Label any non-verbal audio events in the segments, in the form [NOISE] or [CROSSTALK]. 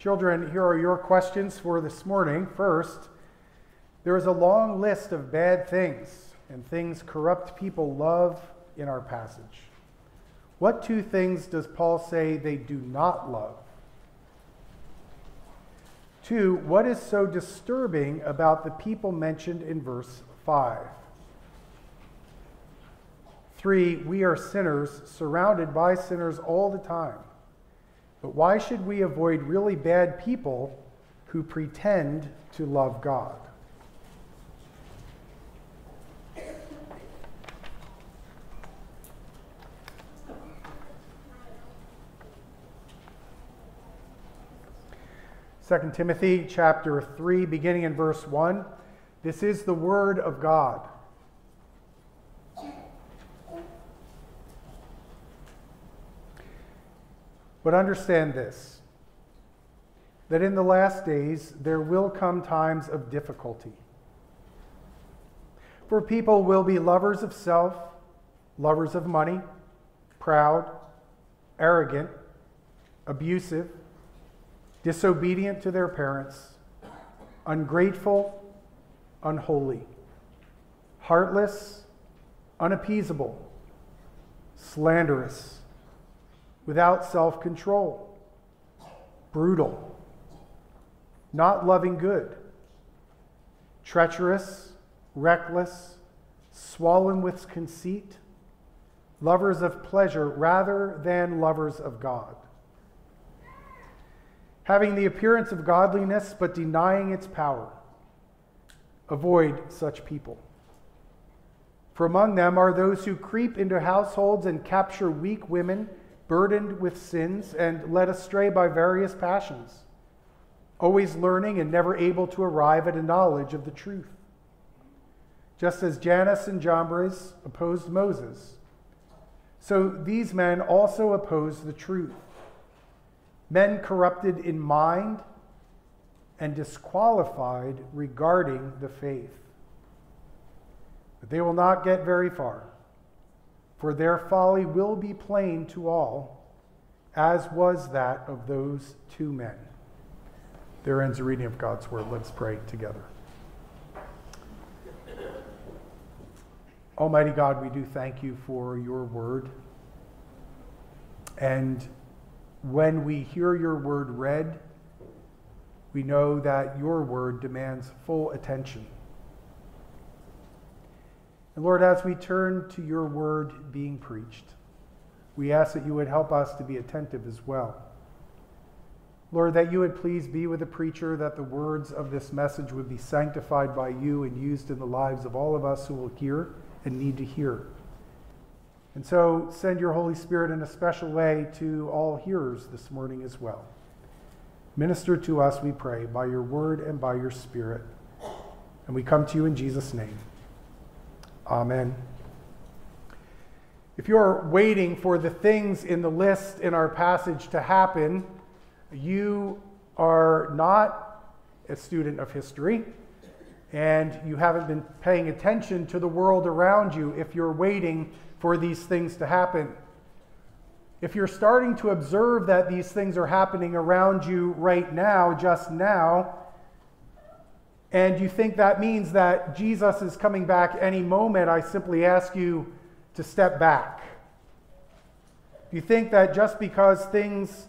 Children, here are your questions for this morning. First, there is a long list of bad things and things corrupt people love in our passage. What two things does Paul say they do not love? Two, what is so disturbing about the people mentioned in verse 5? Three, we are sinners, surrounded by sinners all the time. But why should we avoid really bad people who pretend to love God? 2 Timothy chapter 3, beginning in verse 1. This is the word of God. But understand this that in the last days there will come times of difficulty. For people will be lovers of self, lovers of money, proud, arrogant, abusive disobedient to their parents, ungrateful, unholy, heartless, unappeasable, slanderous, without self control, brutal, not loving good, treacherous, reckless, swollen with conceit, lovers of pleasure rather than lovers of God. Having the appearance of godliness but denying its power. Avoid such people. For among them are those who creep into households and capture weak women burdened with sins and led astray by various passions, always learning and never able to arrive at a knowledge of the truth. Just as Jannes and Jambres opposed Moses, so these men also oppose the truth men corrupted in mind and disqualified regarding the faith. But they will not get very far, for their folly will be plain to all, as was that of those two men. There ends the reading of God's word. Let's pray together. Almighty God, we do thank you for your word. And when we hear your word read, we know that your word demands full attention. And Lord, as we turn to your word being preached, we ask that you would help us to be attentive as well. Lord, that you would please be with the preacher, that the words of this message would be sanctified by you and used in the lives of all of us who will hear and need to hear. And so send your Holy Spirit in a special way to all hearers this morning as well. Minister to us, we pray, by your word and by your spirit. And we come to you in Jesus' name. Amen. If you're waiting for the things in the list in our passage to happen, you are not a student of history and you haven't been paying attention to the world around you if you're waiting for these things to happen. If you're starting to observe that these things are happening around you right now, just now, and you think that means that Jesus is coming back any moment, I simply ask you to step back. You think that just because things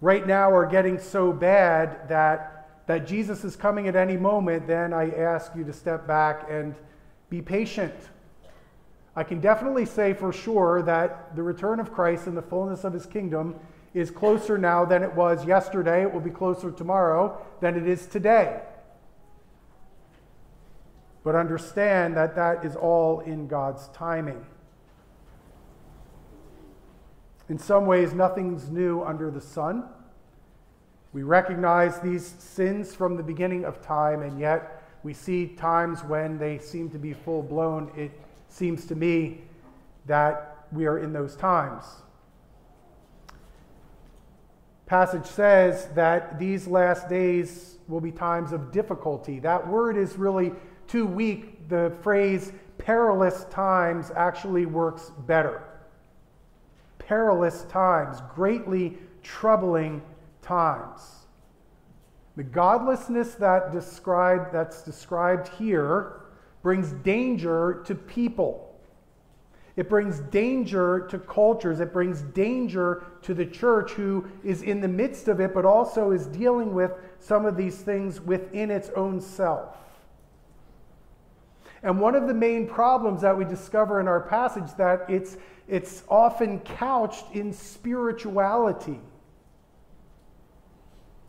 right now are getting so bad that, that Jesus is coming at any moment, then I ask you to step back and be patient I can definitely say for sure that the return of Christ and the fullness of his kingdom is closer now than it was yesterday. It will be closer tomorrow than it is today. But understand that that is all in God's timing. In some ways, nothing's new under the sun. We recognize these sins from the beginning of time, and yet we see times when they seem to be full blown. It seems to me that we are in those times. Passage says that these last days will be times of difficulty. That word is really too weak. The phrase perilous times actually works better. Perilous times, greatly troubling times. The godlessness that described, that's described here brings danger to people. It brings danger to cultures. It brings danger to the church who is in the midst of it, but also is dealing with some of these things within its own self. And one of the main problems that we discover in our passage that it's, it's often couched in spirituality,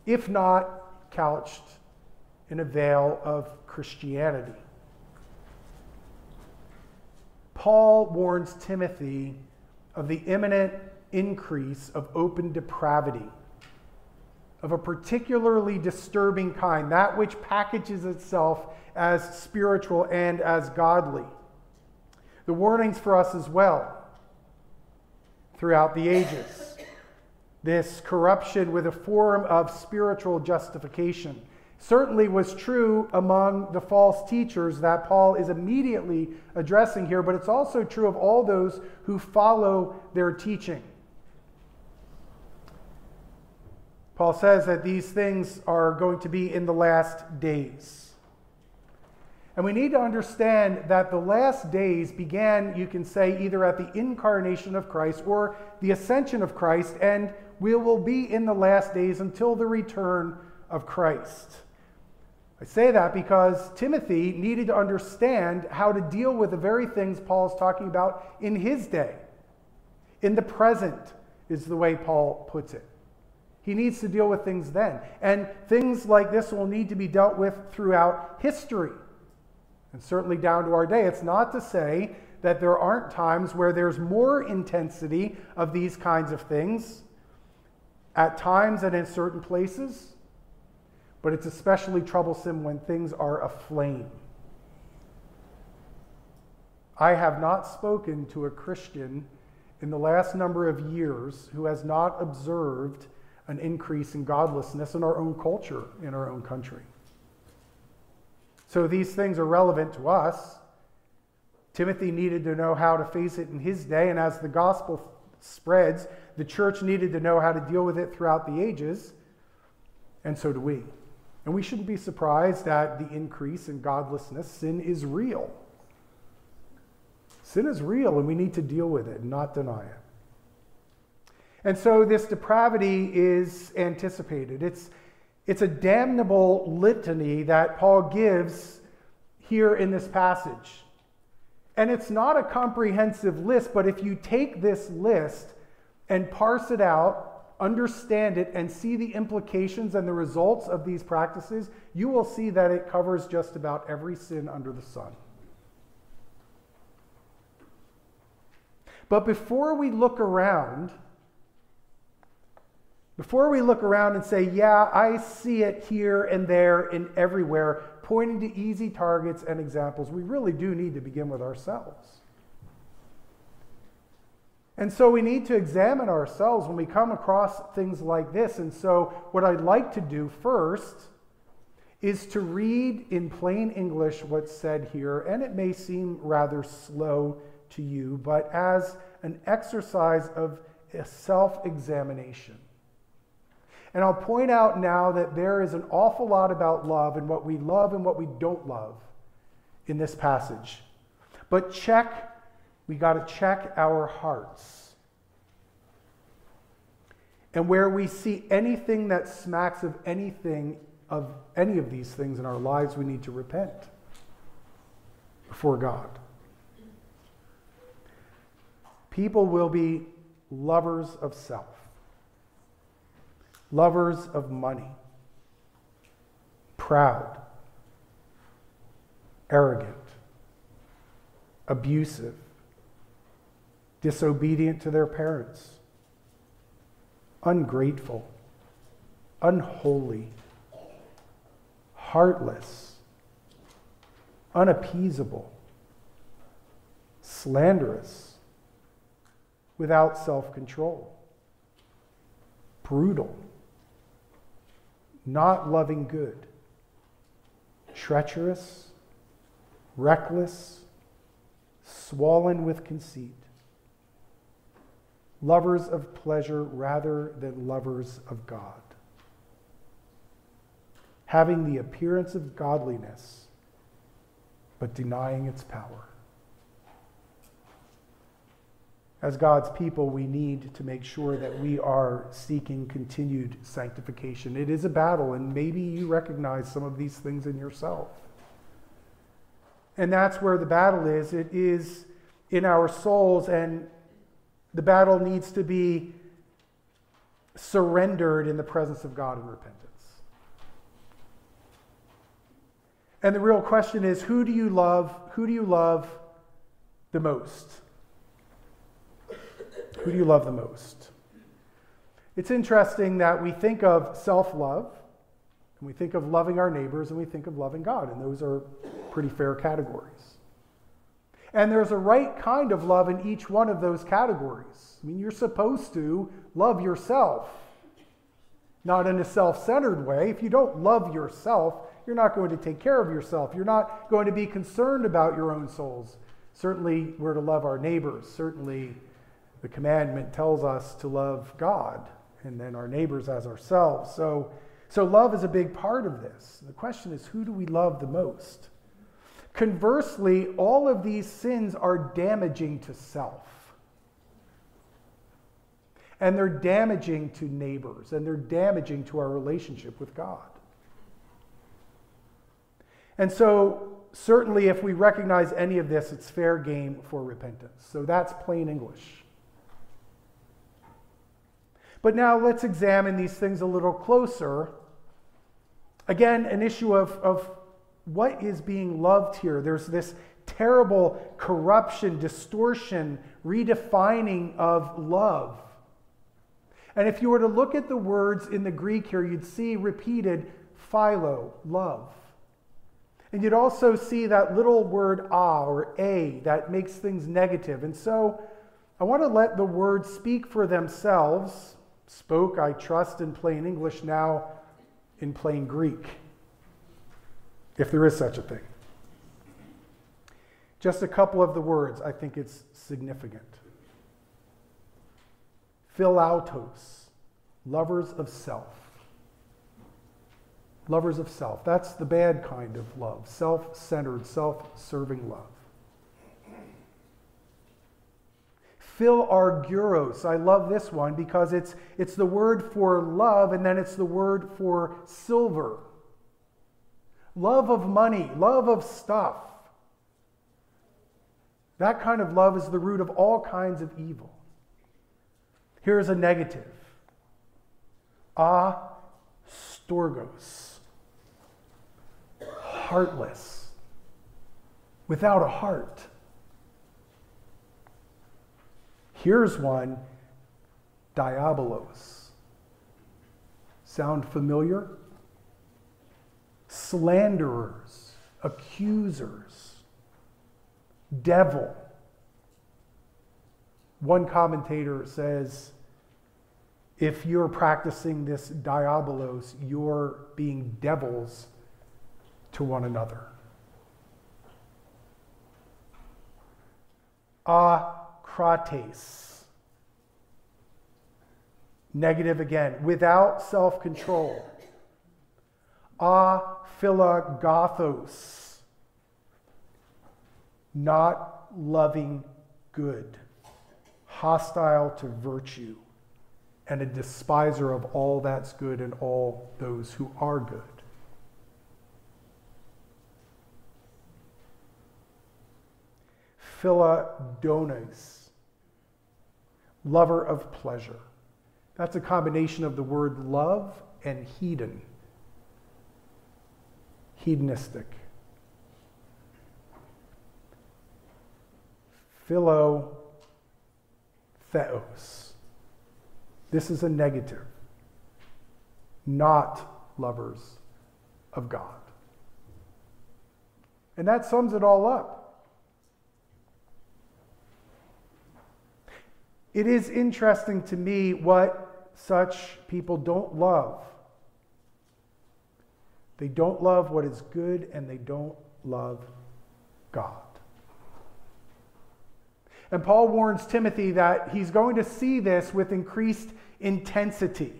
if not couched in a veil of Christianity. Paul warns Timothy of the imminent increase of open depravity, of a particularly disturbing kind, that which packages itself as spiritual and as godly. The warnings for us as well throughout the ages. This corruption with a form of spiritual justification certainly was true among the false teachers that Paul is immediately addressing here, but it's also true of all those who follow their teaching. Paul says that these things are going to be in the last days. And we need to understand that the last days began, you can say, either at the incarnation of Christ or the ascension of Christ, and we will be in the last days until the return of Christ. I say that because Timothy needed to understand how to deal with the very things Paul is talking about in his day. In the present, is the way Paul puts it. He needs to deal with things then. And things like this will need to be dealt with throughout history, and certainly down to our day. It's not to say that there aren't times where there's more intensity of these kinds of things, at times and in certain places but it's especially troublesome when things are aflame. I have not spoken to a Christian in the last number of years who has not observed an increase in godlessness in our own culture, in our own country. So these things are relevant to us. Timothy needed to know how to face it in his day, and as the gospel spreads, the church needed to know how to deal with it throughout the ages, and so do we. And we shouldn't be surprised at the increase in godlessness. Sin is real. Sin is real, and we need to deal with it, not deny it. And so this depravity is anticipated. It's, it's a damnable litany that Paul gives here in this passage. And it's not a comprehensive list, but if you take this list and parse it out understand it and see the implications and the results of these practices, you will see that it covers just about every sin under the sun. But before we look around, before we look around and say, yeah, I see it here and there and everywhere, pointing to easy targets and examples, we really do need to begin with ourselves. And so we need to examine ourselves when we come across things like this. And so, what I'd like to do first is to read in plain English what's said here. And it may seem rather slow to you, but as an exercise of self examination. And I'll point out now that there is an awful lot about love and what we love and what we don't love in this passage. But check we got to check our hearts. And where we see anything that smacks of anything, of any of these things in our lives, we need to repent before God. People will be lovers of self, lovers of money, proud, arrogant, abusive, disobedient to their parents, ungrateful, unholy, heartless, unappeasable, slanderous, without self control, brutal, not loving good, treacherous, reckless, swollen with conceit lovers of pleasure rather than lovers of God. having the appearance of godliness, but denying its power. As God's people, we need to make sure that we are seeking continued sanctification. It is a battle, and maybe you recognize some of these things in yourself. And that's where the battle is. It is in our souls, and the battle needs to be surrendered in the presence of God in repentance. And the real question is who do you love? Who do you love the most? Who do you love the most? It's interesting that we think of self love, and we think of loving our neighbors, and we think of loving God, and those are pretty fair categories. And there's a right kind of love in each one of those categories. I mean, you're supposed to love yourself, not in a self centered way. If you don't love yourself, you're not going to take care of yourself. You're not going to be concerned about your own souls. Certainly, we're to love our neighbors. Certainly, the commandment tells us to love God and then our neighbors as ourselves. So, so love is a big part of this. The question is who do we love the most? Conversely, all of these sins are damaging to self. And they're damaging to neighbors, and they're damaging to our relationship with God. And so, certainly, if we recognize any of this, it's fair game for repentance. So, that's plain English. But now let's examine these things a little closer. Again, an issue of, of what is being loved here? There's this terrible corruption, distortion, redefining of love. And if you were to look at the words in the Greek here, you'd see repeated philo, love. And you'd also see that little word a or a that makes things negative. And so I want to let the words speak for themselves. Spoke, I trust, in plain English, now in plain Greek if there is such a thing. Just a couple of the words, I think it's significant. Philautos, lovers of self. Lovers of self. That's the bad kind of love, self centered, self serving love. Philargyros. I love this one because it's, it's the word for love and then it's the word for silver love of money, love of stuff. That kind of love is the root of all kinds of evil. Here's a negative a storgos, heartless, without a heart. Here's one diabolos. Sound familiar? slanderers, accusers, devil. One commentator says, if you're practicing this diabolos, you're being devils to one another. Ah, Akrates. Negative again, without self control aphilagathos, not loving good, hostile to virtue, and a despiser of all that's good and all those who are good. Philodones, lover of pleasure. That's a combination of the word love and hedon hedonistic. Philo theos. This is a negative, not lovers of God. And that sums it all up. It is interesting to me what such people don't love they don't love what is good and they don't love God. And Paul warns Timothy that he's going to see this with increased intensity.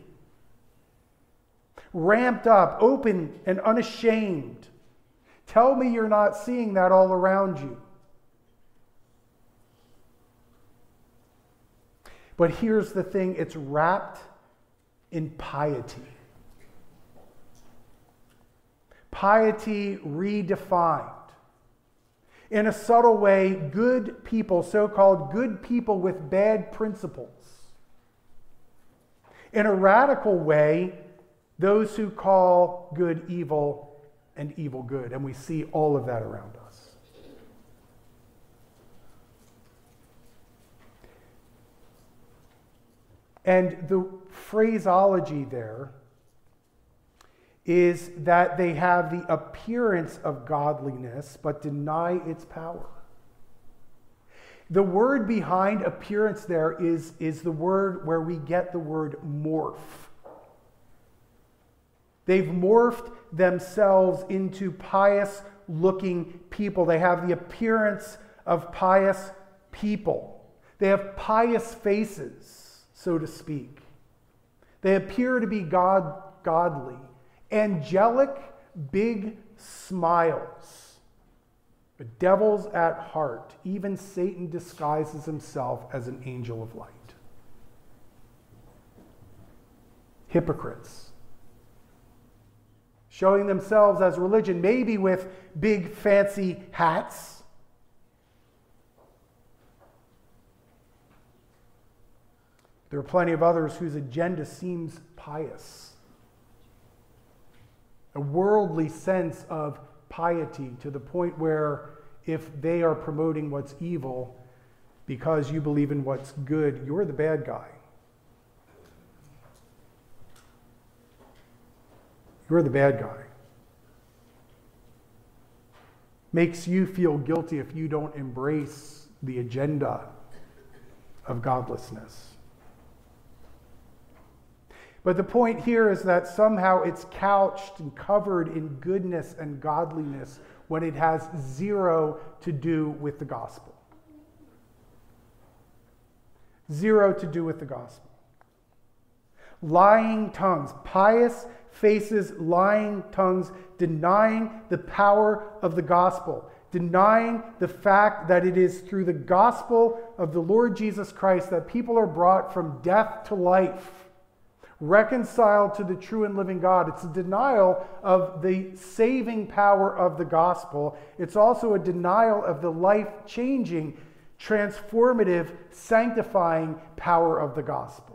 ramped up, open and unashamed. Tell me you're not seeing that all around you. But here's the thing it's wrapped in piety. Piety redefined. In a subtle way, good people, so called good people with bad principles. In a radical way, those who call good evil and evil good. And we see all of that around us. And the phraseology there is that they have the appearance of godliness but deny its power. The word behind appearance there is, is the word where we get the word morph. They've morphed themselves into pious looking people. They have the appearance of pious people. They have pious faces, so to speak. They appear to be God, godly, angelic, big smiles. But devils at heart, even Satan disguises himself as an angel of light. Hypocrites showing themselves as religion, maybe with big fancy hats. There are plenty of others whose agenda seems pious. A worldly sense of piety to the point where if they are promoting what's evil because you believe in what's good, you're the bad guy. You're the bad guy. Makes you feel guilty if you don't embrace the agenda of godlessness. But the point here is that somehow it's couched and covered in goodness and godliness when it has zero to do with the gospel. Zero to do with the gospel. Lying tongues, pious faces lying tongues, denying the power of the gospel, denying the fact that it is through the gospel of the Lord Jesus Christ that people are brought from death to life, reconciled to the true and living God. It's a denial of the saving power of the gospel, it's also a denial of the life changing, transformative, sanctifying power of the gospel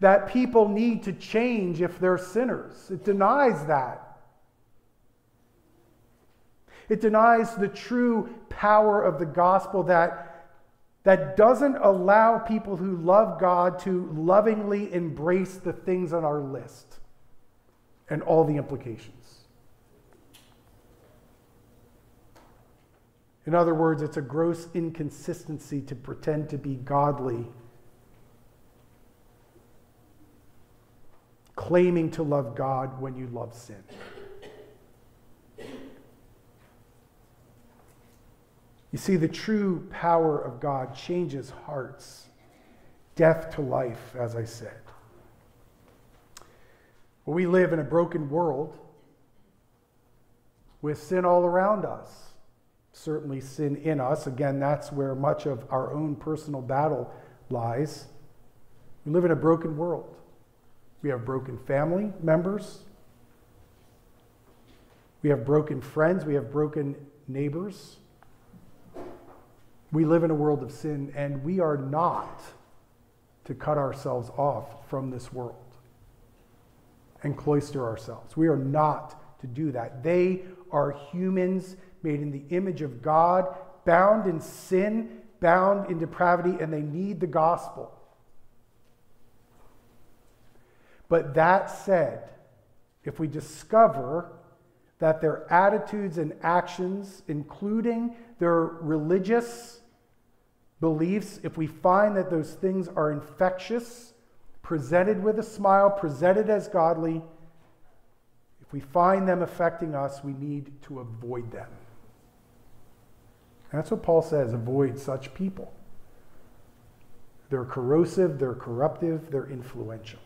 that people need to change if they're sinners. It denies that. It denies the true power of the gospel that, that doesn't allow people who love God to lovingly embrace the things on our list and all the implications. In other words, it's a gross inconsistency to pretend to be godly claiming to love God when you love sin. You see, the true power of God changes hearts, death to life, as I said. Well, we live in a broken world with sin all around us. Certainly, sin in us. Again, that's where much of our own personal battle lies. We live in a broken world. We have broken family members. We have broken friends. We have broken neighbors. We live in a world of sin, and we are not to cut ourselves off from this world and cloister ourselves. We are not to do that. They are humans made in the image of God, bound in sin, bound in depravity, and they need the gospel. But that said, if we discover that their attitudes and actions, including their religious beliefs, if we find that those things are infectious, presented with a smile, presented as godly, if we find them affecting us, we need to avoid them. That's what Paul says avoid such people. They're corrosive, they're corruptive, they're influential.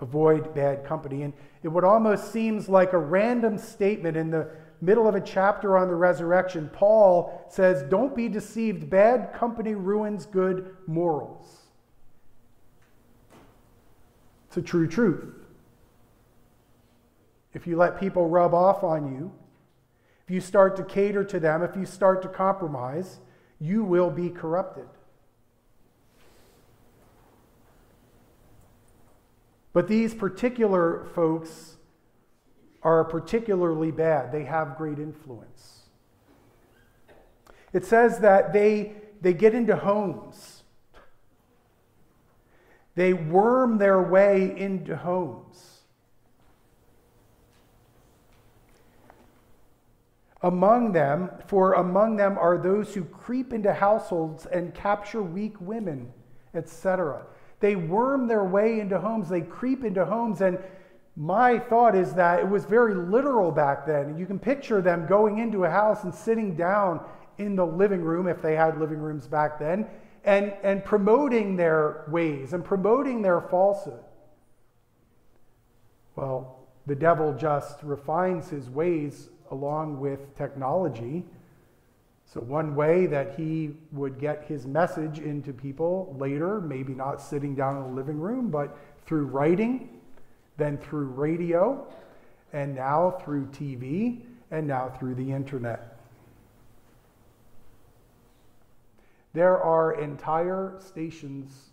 avoid bad company. And it would almost seems like a random statement in the middle of a chapter on the resurrection. Paul says, Don't be deceived. Bad company ruins good morals. It's a true truth. If you let people rub off on you, if you start to cater to them, if you start to compromise, you will be corrupted. But these particular folks are particularly bad. They have great influence. It says that they, they get into homes, they worm their way into homes. Among them, for among them are those who creep into households and capture weak women, etc. They worm their way into homes, they creep into homes. And my thought is that it was very literal back then. You can picture them going into a house and sitting down in the living room, if they had living rooms back then, and, and promoting their ways and promoting their falsehood. Well, the devil just refines his ways along with technology. So, one way that he would get his message into people later, maybe not sitting down in a living room, but through writing, then through radio, and now through TV, and now through the internet. There are entire stations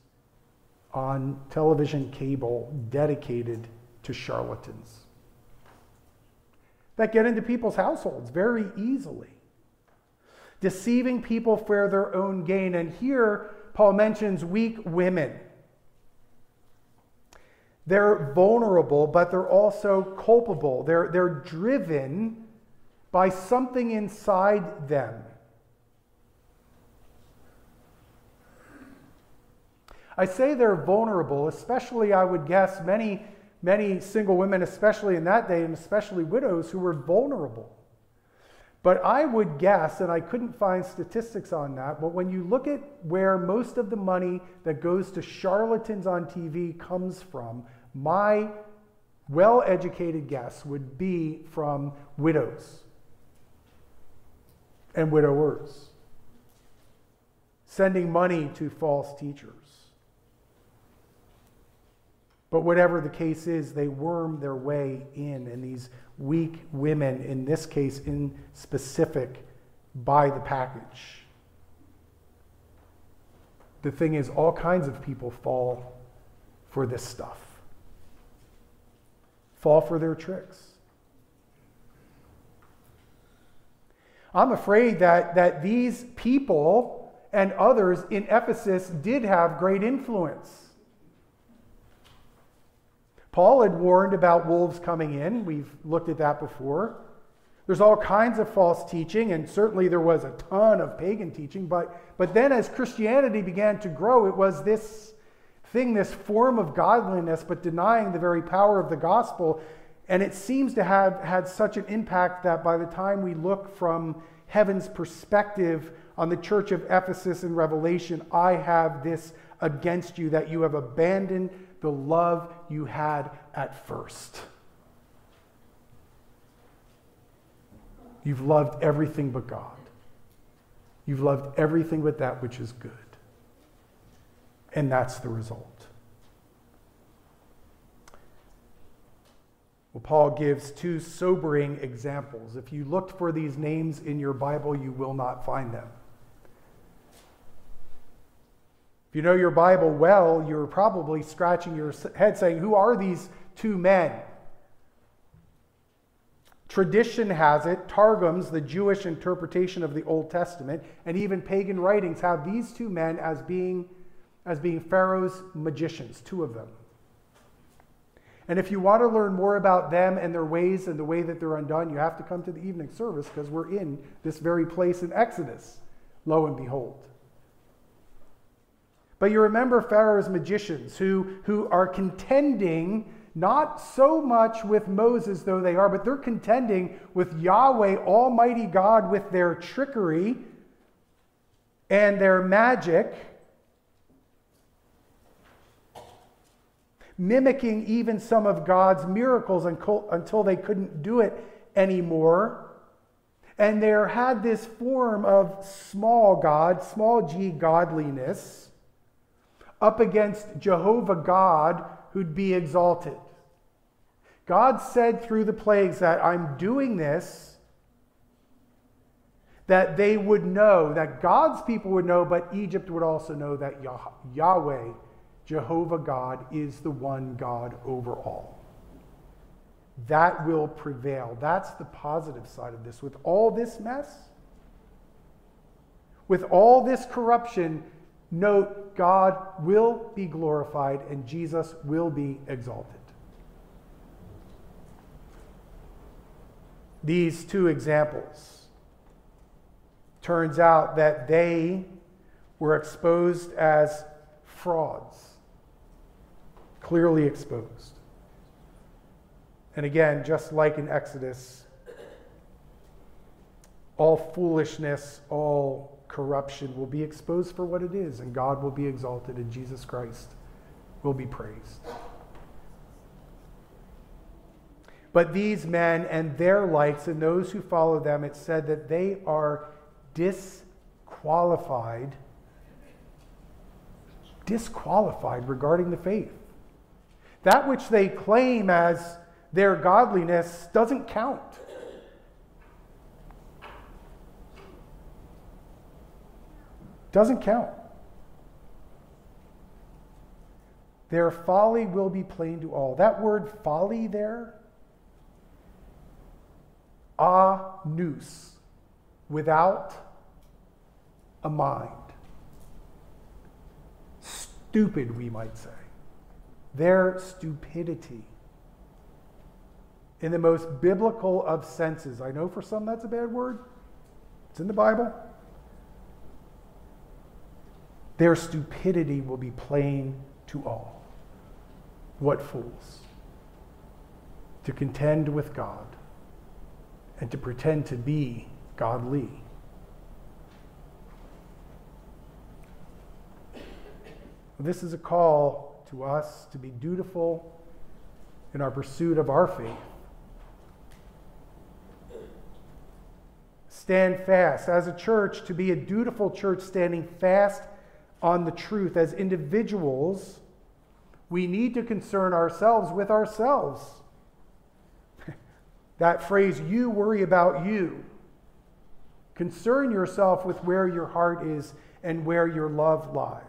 on television cable dedicated to charlatans that get into people's households very easily deceiving people for their own gain. And here, Paul mentions weak women. They're vulnerable, but they're also culpable. They're, they're driven by something inside them. I say they're vulnerable, especially, I would guess, many, many single women, especially in that day, and especially widows, who were vulnerable. But I would guess, and I couldn't find statistics on that, but when you look at where most of the money that goes to charlatans on TV comes from, my well educated guess would be from widows and widowers, sending money to false teachers. But whatever the case is, they worm their way in, and these weak women, in this case in specific, buy the package. The thing is, all kinds of people fall for this stuff, fall for their tricks. I'm afraid that, that these people and others in Ephesus did have great influence. Paul had warned about wolves coming in. We've looked at that before. There's all kinds of false teaching, and certainly there was a ton of pagan teaching. But, but then, as Christianity began to grow, it was this thing, this form of godliness, but denying the very power of the gospel. And it seems to have had such an impact that by the time we look from heaven's perspective on the church of Ephesus in Revelation, I have this against you that you have abandoned the love you had at first. You've loved everything but God. You've loved everything but that which is good. And that's the result. Well, Paul gives two sobering examples. If you looked for these names in your Bible, you will not find them. If you know your Bible well, you're probably scratching your head saying, Who are these two men? Tradition has it, Targums, the Jewish interpretation of the Old Testament, and even pagan writings have these two men as being, as being Pharaoh's magicians, two of them. And if you want to learn more about them and their ways and the way that they're undone, you have to come to the evening service because we're in this very place in Exodus, lo and behold. But you remember Pharaoh's magicians who, who are contending not so much with Moses, though they are, but they're contending with Yahweh, Almighty God, with their trickery and their magic. Mimicking even some of God's miracles until they couldn't do it anymore. And there had this form of small God, small g godliness, up against Jehovah God, who'd be exalted. God said through the plagues that I'm doing this that they would know, that God's people would know, but Egypt would also know that Yahweh, Jehovah God, is the one God over all. That will prevail. That's the positive side of this. With all this mess, with all this corruption, note God will be glorified and Jesus will be exalted. These two examples Turns out that they were exposed as frauds, clearly exposed. And again, just like in Exodus, all foolishness, all corruption will be exposed for what it is, and God will be exalted, and Jesus Christ will be praised. But these men and their likes, and those who follow them, it said that they are disqualified disqualified regarding the faith. That which they claim as their godliness doesn't count. Doesn't count. Their folly will be plain to all. That word folly there, anus, without a mind. Stupid, we might say. Their stupidity. In the most biblical of senses. I know for some that's a bad word, it's in the Bible. Their stupidity will be plain to all. What fools! To contend with God and to pretend to be godly. This is a call to us to be dutiful in our pursuit of our faith. Stand fast. As a church, to be a dutiful church standing fast on the truth. As individuals, we need to concern ourselves with ourselves. [LAUGHS] that phrase, you worry about you. Concern yourself with where your heart is and where your love lies.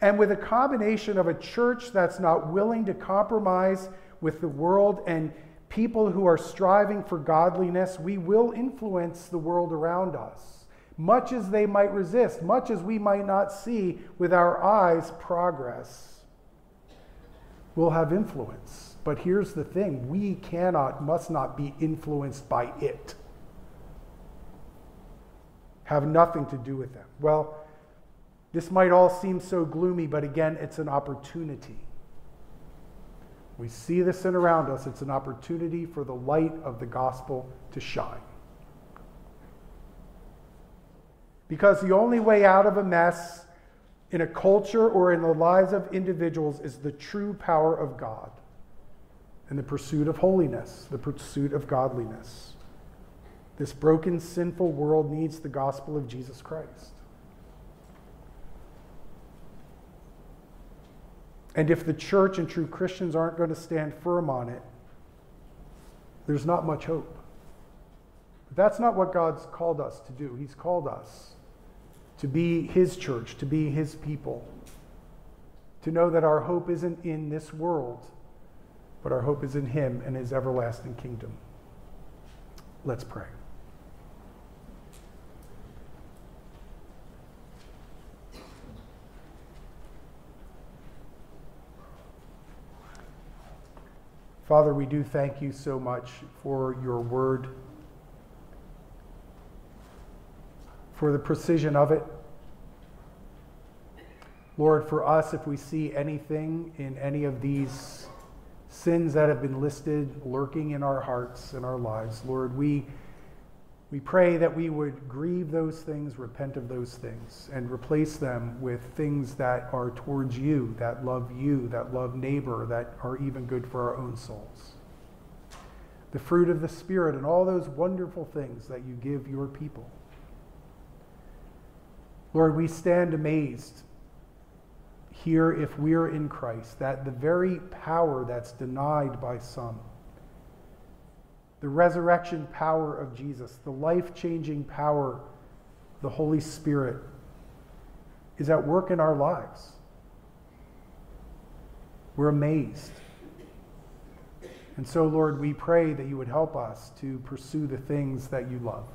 And with a combination of a church that's not willing to compromise with the world and people who are striving for godliness, we will influence the world around us. Much as they might resist, much as we might not see with our eyes progress, we'll have influence. But here's the thing we cannot, must not be influenced by it, have nothing to do with them. Well, this might all seem so gloomy, but again, it's an opportunity. We see this in around us. It's an opportunity for the light of the gospel to shine. Because the only way out of a mess in a culture or in the lives of individuals is the true power of God and the pursuit of holiness, the pursuit of godliness. This broken, sinful world needs the gospel of Jesus Christ. And if the church and true Christians aren't going to stand firm on it, there's not much hope. But that's not what God's called us to do. He's called us to be His church, to be His people, to know that our hope isn't in this world, but our hope is in Him and His everlasting kingdom. Let's pray. Father, we do thank you so much for your word, for the precision of it. Lord, for us, if we see anything in any of these sins that have been listed lurking in our hearts and our lives, Lord, we We pray that we would grieve those things, repent of those things, and replace them with things that are towards you, that love you, that love neighbor, that are even good for our own souls. The fruit of the Spirit and all those wonderful things that you give your people. Lord, we stand amazed here if we're in Christ, that the very power that's denied by some, the resurrection power of Jesus, the life changing power, the Holy Spirit, is at work in our lives. We're amazed. And so, Lord, we pray that you would help us to pursue the things that you love.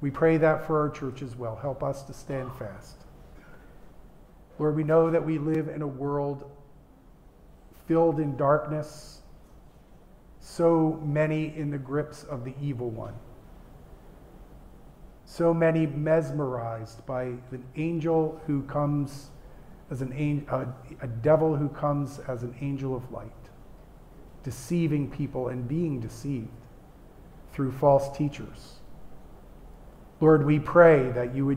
We pray that for our church as well. Help us to stand fast. Lord, we know that we live in a world filled in darkness so many in the grips of the evil one. So many mesmerized by an angel who comes as an angel, a, a devil who comes as an angel of light, deceiving people and being deceived through false teachers. Lord, we pray that you would